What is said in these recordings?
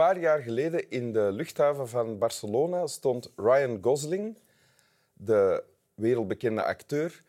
een paar jaar geleden in de luchthaven van Barcelona stond Ryan Gosling, de wereldbekende acteur,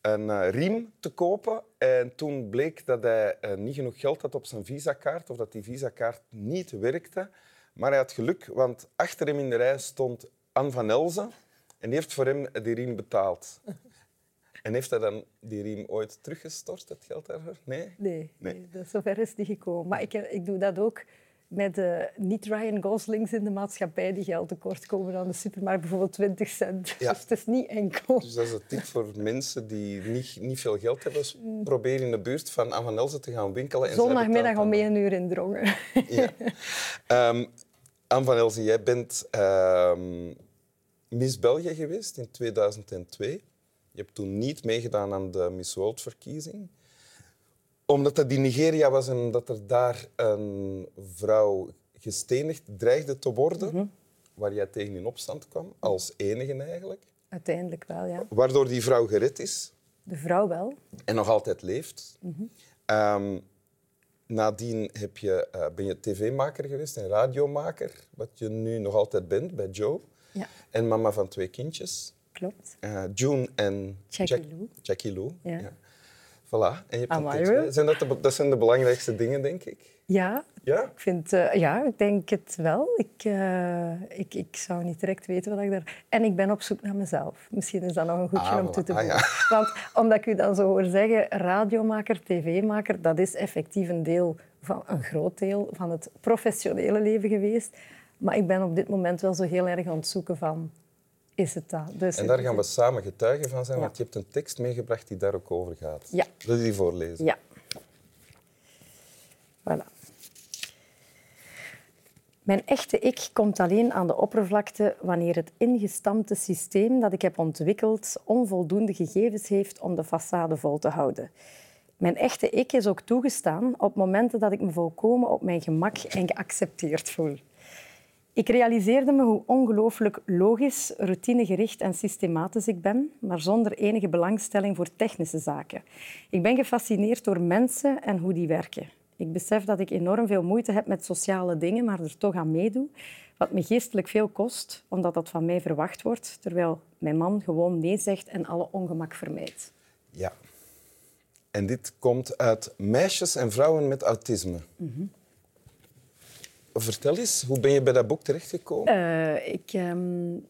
een uh, riem te kopen. En toen bleek dat hij uh, niet genoeg geld had op zijn visakaart, of dat die visakaart niet werkte. Maar hij had geluk, want achter hem in de rij stond Anne van Elzen. En die heeft voor hem die riem betaald. En heeft hij dan die riem ooit teruggestort, het geld daarvoor? Nee? Nee, nee. dat zover is niet gekomen. Maar ik, ik doe dat ook met uh, niet-Ryan Goslings in de maatschappij die geld tekort komen aan de supermarkt, bijvoorbeeld 20 cent. Ja. Dus het is niet enkel. Dus dat is een tip voor mensen die niet, niet veel geld hebben. Mm. probeer in de buurt van Anne van Elzen te gaan winkelen. En Zondagmiddag om één uur in Drongen. Ja. Um, Anne van Elzen, jij bent um, Miss België geweest in 2002. Je hebt toen niet meegedaan aan de Miss World-verkiezing omdat dat in Nigeria was en dat er daar een vrouw gestenigd dreigde te worden, mhm. waar jij tegen in opstand kwam, als enige eigenlijk. Uiteindelijk wel, ja. Waardoor die vrouw gered is. De vrouw wel. En nog altijd leeft. Mm nadien heb je, uh, ben je tv-maker geweest en radiomaker, wat je nu nog altijd bent bij Joe. Ja. En mama van twee kindjes. Klopt. Uh, June en Jackie Jack Lou. Jackie Lou. Ja. Voilà. En je hebt zijn dat, de, dat zijn de belangrijkste dingen, denk ik. Ja, ja? Ik, vind, uh, ja ik denk het wel. Ik, uh, ik, ik zou niet direct weten wat ik daar... En ik ben op zoek naar mezelf. Misschien is dat nog een goedje ah, om toe te voegen. Ah, ja. Want omdat ik u dan zo hoor zeggen, radiomaker, tv-maker, dat is effectief een deel van een groot deel van het professionele leven geweest. Maar ik ben op dit moment wel zo heel erg aan het zoeken van is het dat. Dus en daar gaan we samen getuigen van zijn, want je hebt een tekst meegebracht die daar ook over gaat. Ja. Wil je die voorlezen? Ja. Voilà. Mijn echte ik komt alleen aan de oppervlakte wanneer het ingestampte systeem dat ik heb ontwikkeld onvoldoende gegevens heeft om de façade vol te houden. Mijn echte ik is ook toegestaan op momenten dat ik me volkomen op mijn gemak en geaccepteerd voel. Ik realiseerde me hoe ongelooflijk logisch, routinegericht en systematisch ik ben, maar zonder enige belangstelling voor technische zaken. Ik ben gefascineerd door mensen en hoe die werken. Ik besef dat ik enorm veel moeite heb met sociale dingen, maar er toch aan meedoe. Wat me geestelijk veel kost, omdat dat van mij verwacht wordt, terwijl mijn man gewoon nee zegt en alle ongemak vermijdt. Ja. En dit komt uit meisjes en vrouwen met autisme. Mm Vertel eens, hoe ben je bij dat boek terechtgekomen? Uh, ik um,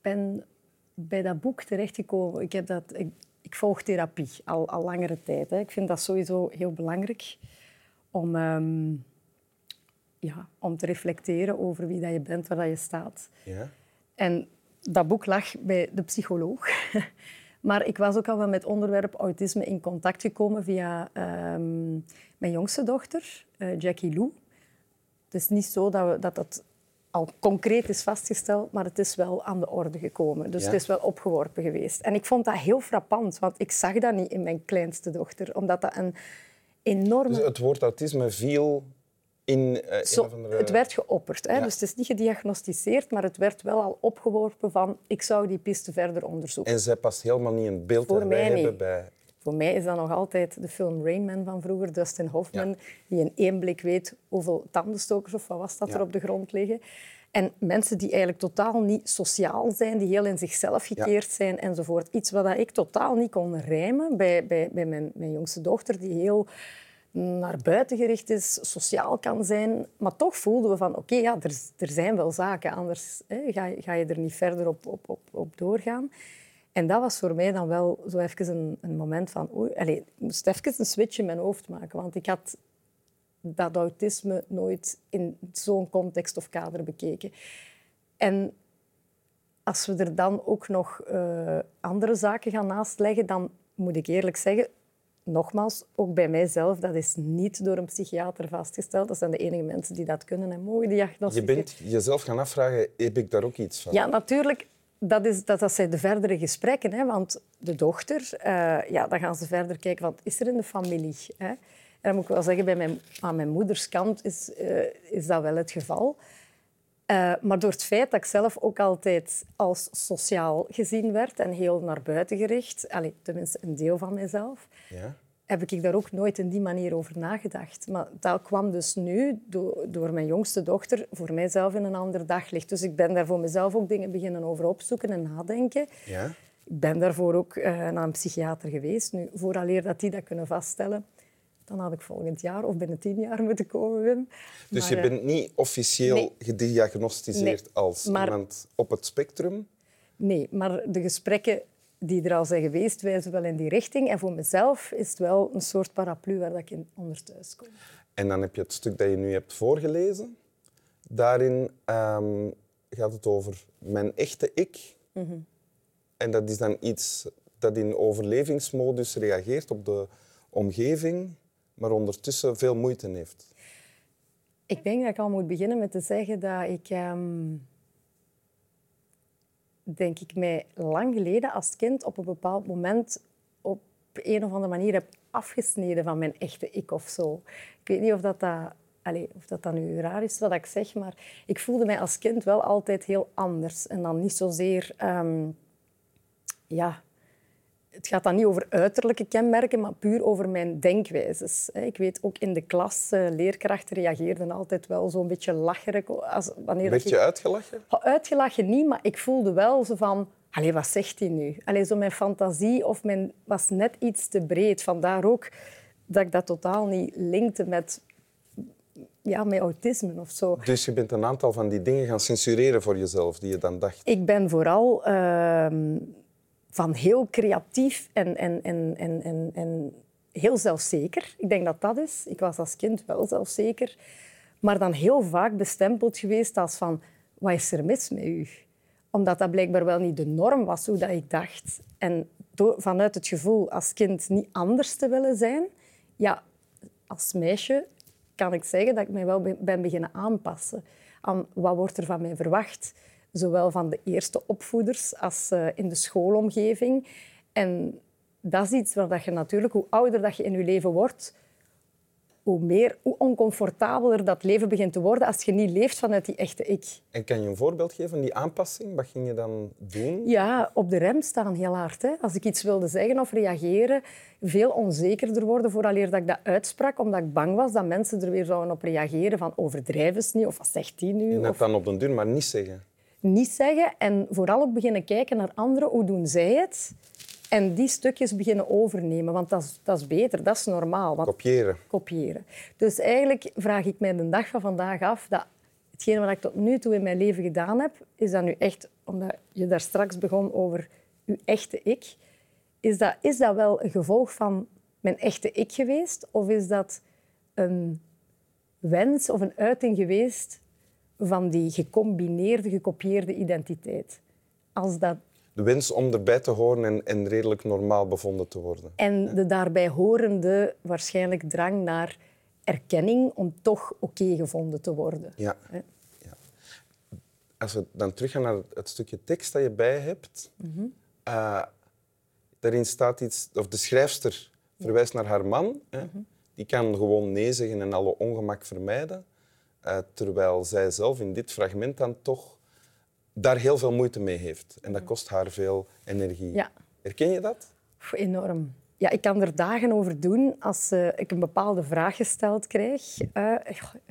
ben bij dat boek terechtgekomen. Ik, heb dat, ik, ik volg therapie al, al langere tijd. Hè. Ik vind dat sowieso heel belangrijk om, um, ja, om te reflecteren over wie dat je bent, waar dat je staat. Ja. En dat boek lag bij de psycholoog. Maar ik was ook al wel met het onderwerp autisme in contact gekomen via um, mijn jongste dochter, uh, Jackie Lou. Het is niet zo dat, we, dat dat al concreet is vastgesteld, maar het is wel aan de orde gekomen. Dus het is wel opgeworpen geweest. En ik vond dat heel frappant, want ik zag dat niet in mijn kleinste dochter. Omdat dat een enorme... Dus het woord autisme viel in uh, Zo, andere... Het werd geopperd. Hè? Dus het is niet gediagnosticeerd, maar het werd wel al opgeworpen van ik zou die piste verder onderzoeken. En zij past helemaal niet in beeld Voor mij hebben bij voor mij is dat nog altijd de film Rain Man van vroeger, Dustin Hoffman, die in één blik weet hoeveel tandenstokers of wat was dat er op de grond liggen. En mensen die eigenlijk totaal niet sociaal zijn, die heel in zichzelf gekeerd zijn enzovoort. Iets wat ik totaal niet kon rijmen bij, bij, bij mijn, mijn jongste dochter, die heel naar buiten gericht is, sociaal kan zijn. Maar toch voelden we van, oké, ja, er, er zijn wel zaken, anders hè, ga, ga je er niet verder op, op, op, op doorgaan. En dat was voor mij dan wel zo even een, een moment van... Oei, allez, ik moest even een switch in mijn hoofd maken. Want ik had dat autisme nooit in zo'n context of kader bekeken. En als we er dan ook nog uh, andere zaken gaan naastleggen, dan moet ik eerlijk zeggen, nogmaals, ook bij mijzelf, dat is niet door een psychiater vastgesteld. Dat zijn de enige mensen die dat kunnen en mogen diagnosticeren. Je bent jezelf gaan afvragen, heb ik daar ook iets van? Ja, natuurlijk dat, is, dat, dat zijn de verdere gesprekken. Hè? Want de dochter, uh, ja, dan gaan ze verder kijken, wat is er in de familie? Hè? En dan moet ik wel zeggen, bij mijn, aan mijn moeders kant is, uh, is dat wel het geval. Uh, maar door het feit dat ik zelf ook altijd als sociaal gezien werd en heel naar buiten gericht, allez, tenminste een deel van mezelf, ja. Heb ik daar ook nooit in die manier over nagedacht. Maar dat kwam dus nu door, door mijn jongste dochter voor mijzelf in een ander daglicht. Dus ik ben daar voor mezelf ook dingen beginnen over opzoeken en nadenken. Ja? Ik ben daarvoor ook uh, naar een psychiater geweest. Nu, vooraleer dat die dat kunnen vaststellen, dan had ik volgend jaar of binnen tien jaar moeten komen, Wim. Dus je bent niet officieel gediagnosticeerd als iemand op het spectrum? Nee, maar de gesprekken die er al zijn geweest, wijzen wel in die richting. En voor mezelf is het wel een soort paraplu waar ik in onder thuis kom. En dan heb je het stuk dat je nu hebt voorgelezen. Daarin um, gaat het over mijn echte ik. Mhm. En dat is dan iets dat in overlevingsmodus reageert op de omgeving, maar ondertussen veel moeite heeft. Ik denk dat ik al moet beginnen met te zeggen dat ik... Um denk ik, mij lang geleden als kind op een bepaald moment op een of andere manier heb afgesneden van mijn echte ik of zo. Ik weet niet of dat, dat, allez, of dat, nu raar is wat ik zeg, maar ik voelde mij als kind wel altijd heel anders. En dan niet zozeer um, ja, het gaat dan niet over uiterlijke kenmerken, maar puur over mijn denkwijzes. Ik weet ook in de klas, eh, leerkrachten reageerden altijd wel zo'n beetje lacherig. Als, wanneer Werd je uitgelachen? Uitgelachen niet, maar ik voelde wel zo van... Allee, wat zegt hij nu? Allee, zo mijn fantasie of mijn, was net iets te breed. Vandaar ook dat ik dat totaal niet linkte met ja, met autisme of zo. Dus je bent een aantal van die dingen gaan censureren voor jezelf, die je dan dacht? Ik ben vooral... Uh, van heel creatief en, en, en, en, en, en heel zelfzeker. Ik denk dat dat is. Ik was als kind wel zelfzeker. Maar dan heel vaak bestempeld geweest als van... Wat is er mis met u? Omdat dat blijkbaar wel niet de norm was, hoe dat ik dacht. En vanuit het gevoel als kind niet anders te willen zijn... Ja, als meisje kan ik zeggen dat ik mij wel ben beginnen aanpassen aan wat wordt er van mij verwacht zowel van de eerste opvoeders als uh, in de schoolomgeving. En dat is iets waar dat je natuurlijk, hoe ouder dat je in je leven wordt, hoe, meer, hoe oncomfortabeler dat leven begint te worden als je niet leeft vanuit die echte ik. En kan je een voorbeeld geven van die aanpassing? Wat ging je dan doen? Ja, op de rem staan heel hard. Hè. Als ik iets wilde zeggen of reageren, veel onzekerder worden vooraleer dat ik dat uitsprak, omdat ik bang was dat mensen er weer zouden op reageren van overdrijven ze niet of wat zegt die nu? En dat dan op den duur maar niet zeggen niet zeggen en vooral ook beginnen kijken naar anderen. Hoe doen zij het? En die stukjes beginnen overnemen, want dat is, dat is beter, dat is normaal. Want kopiëren. Kopiëren. Dus eigenlijk vraag ik mij de dag van vandaag af dat hetgeen wat ik tot nu toe in mijn leven gedaan heb, is dat nu echt, omdat je daar straks begon over je echte ik, is dat, is dat wel een gevolg van mijn echte ik geweest? Of is dat een wens of een uiting geweest van die gecombineerde, gekopieerde identiteit. Als dat... De wens om erbij te horen en, en redelijk normaal bevonden te worden. En de daarbij horende waarschijnlijk drang naar erkenning om toch oké gevonden te worden. Ja. ja. Als we dan teruggaan naar het stukje tekst dat je bij hebt, mm daarin staat iets, of de schrijfster verwijst naar haar man. Hè. Mhm. Die kan gewoon nee zeggen en alle ongemak vermijden. Uh, terwijl zij zelf in dit fragment dan toch daar heel veel moeite mee heeft. En dat kost haar veel energie. Ja. Herken je dat? enorm. Ja, ik kan er dagen over doen als uh, ik een bepaalde vraag gesteld krijg. Uh,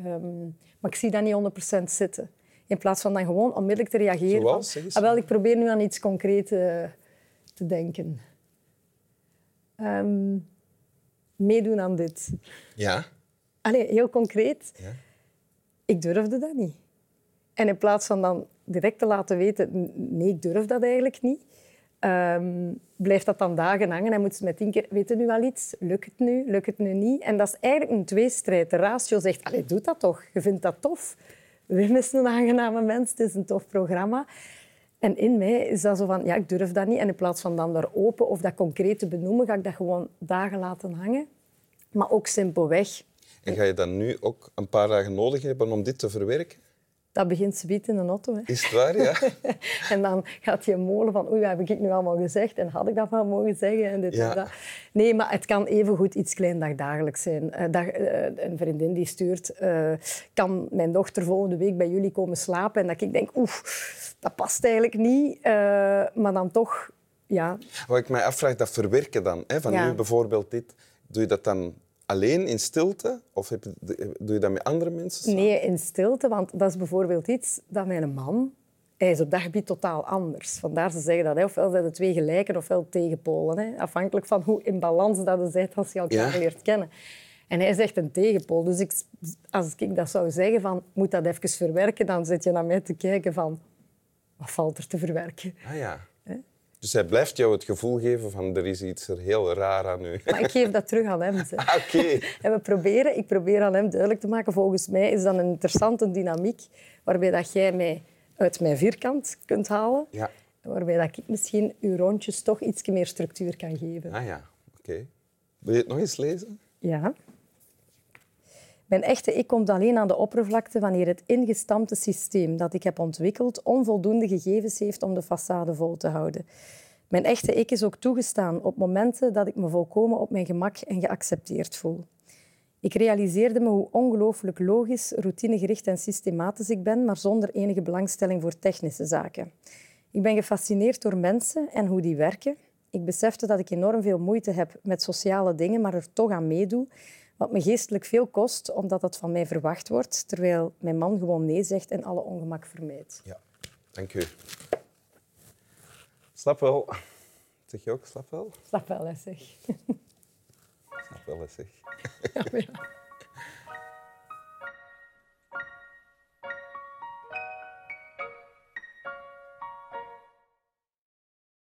um, maar ik zie dat niet 100% zitten. In plaats van dan gewoon onmiddellijk te reageren. Zoals? Van, ah, wel, ik probeer nu aan iets concreets te denken. Um, meedoen aan dit. Ja. Allee, heel concreet. Ja ik durfde dat niet. En in plaats van dan direct te laten weten, nee, ik durf dat eigenlijk niet, um, blijft dat dan dagen hangen en moet ze met tien keer, weet je nu wel iets? Lukt het nu? Lukt het nu niet? En dat is eigenlijk een tweestrijd. De ratio zegt, allee, doe dat toch. Je vindt dat tof. Wim is een aangename mens, het is een tof programma. En in mij is dat zo van, ja, ik durf dat niet. En in plaats van dan daar open of dat concreet te benoemen, ga ik dat gewoon dagen laten hangen. Maar ook simpelweg en ga je dan nu ook een paar dagen nodig hebben om dit te verwerken? Dat begint ze in de auto. Hè. Is het waar, ja? en dan gaat je molen van, oei, wat heb ik nu allemaal gezegd? En had ik dat van mogen zeggen? En dit en dat. Nee, maar het kan evengoed iets klein dagelijks zijn. Dag, uh, een vriendin die stuurt, uh, kan mijn dochter volgende week bij jullie komen slapen? En dat ik denk, oeh, dat past eigenlijk niet. maar dan toch ja, Wat ik mij afvraag, dat verwerken dan. Hè? Van Ja. nu bijvoorbeeld dit. Doe je dat dan alleen in stilte? Of heb doe je dat met andere mensen? samen? Nee, in stilte, want dat is bijvoorbeeld iets dat mijn man... Hij is op dat gebied totaal anders. Vandaar ze zeggen dat. Hè. Ofwel zijn de twee gelijken, ofwel tegenpolen. Hè. Afhankelijk van hoe in balans dat je bent als je elkaar Ja. leert kennen. En hij is echt een tegenpool. Dus ik, als ik dat zou zeggen, van, moet dat even verwerken, dan zit je naar mij te kijken van... Wat valt er te verwerken? Ah ja. Dus hij blijft jou het gevoel geven van er is iets er heel raar aan u. Maar ik geef dat terug aan hem. Ah, Oké. En we proberen, ik probeer aan hem duidelijk te maken, volgens mij is dat een interessante dynamiek waarbij dat jij mij uit mijn vierkant kunt halen. Ja. Waarbij dat ik misschien uw rondjes toch iets meer structuur kan geven. Ah ja, oké. Wil je het nog eens lezen? Ja. Mijn echte ik komt alleen aan de oppervlakte wanneer het ingestampte systeem dat ik heb ontwikkeld onvoldoende gegevens heeft om de façade vol te houden. Mijn echte ik is ook toegestaan op momenten dat ik me volkomen op mijn gemak en geaccepteerd voel. Ik realiseerde me hoe ongelooflijk logisch, routinegericht en systematisch ik ben, maar zonder enige belangstelling voor technische zaken. Ik ben gefascineerd door mensen en hoe die werken. Ik besefte dat ik enorm veel moeite heb met sociale dingen, maar er toch aan meedoe. Wat me geestelijk veel kost, omdat dat van mij verwacht wordt, terwijl mijn man gewoon nee zegt en alle ongemak vermijdt. Ja. Dank u. Slap wel. Zeg je ook slap wel? Slap wel, hè, zeg. Slap wel eens, zeg. Ja, ja.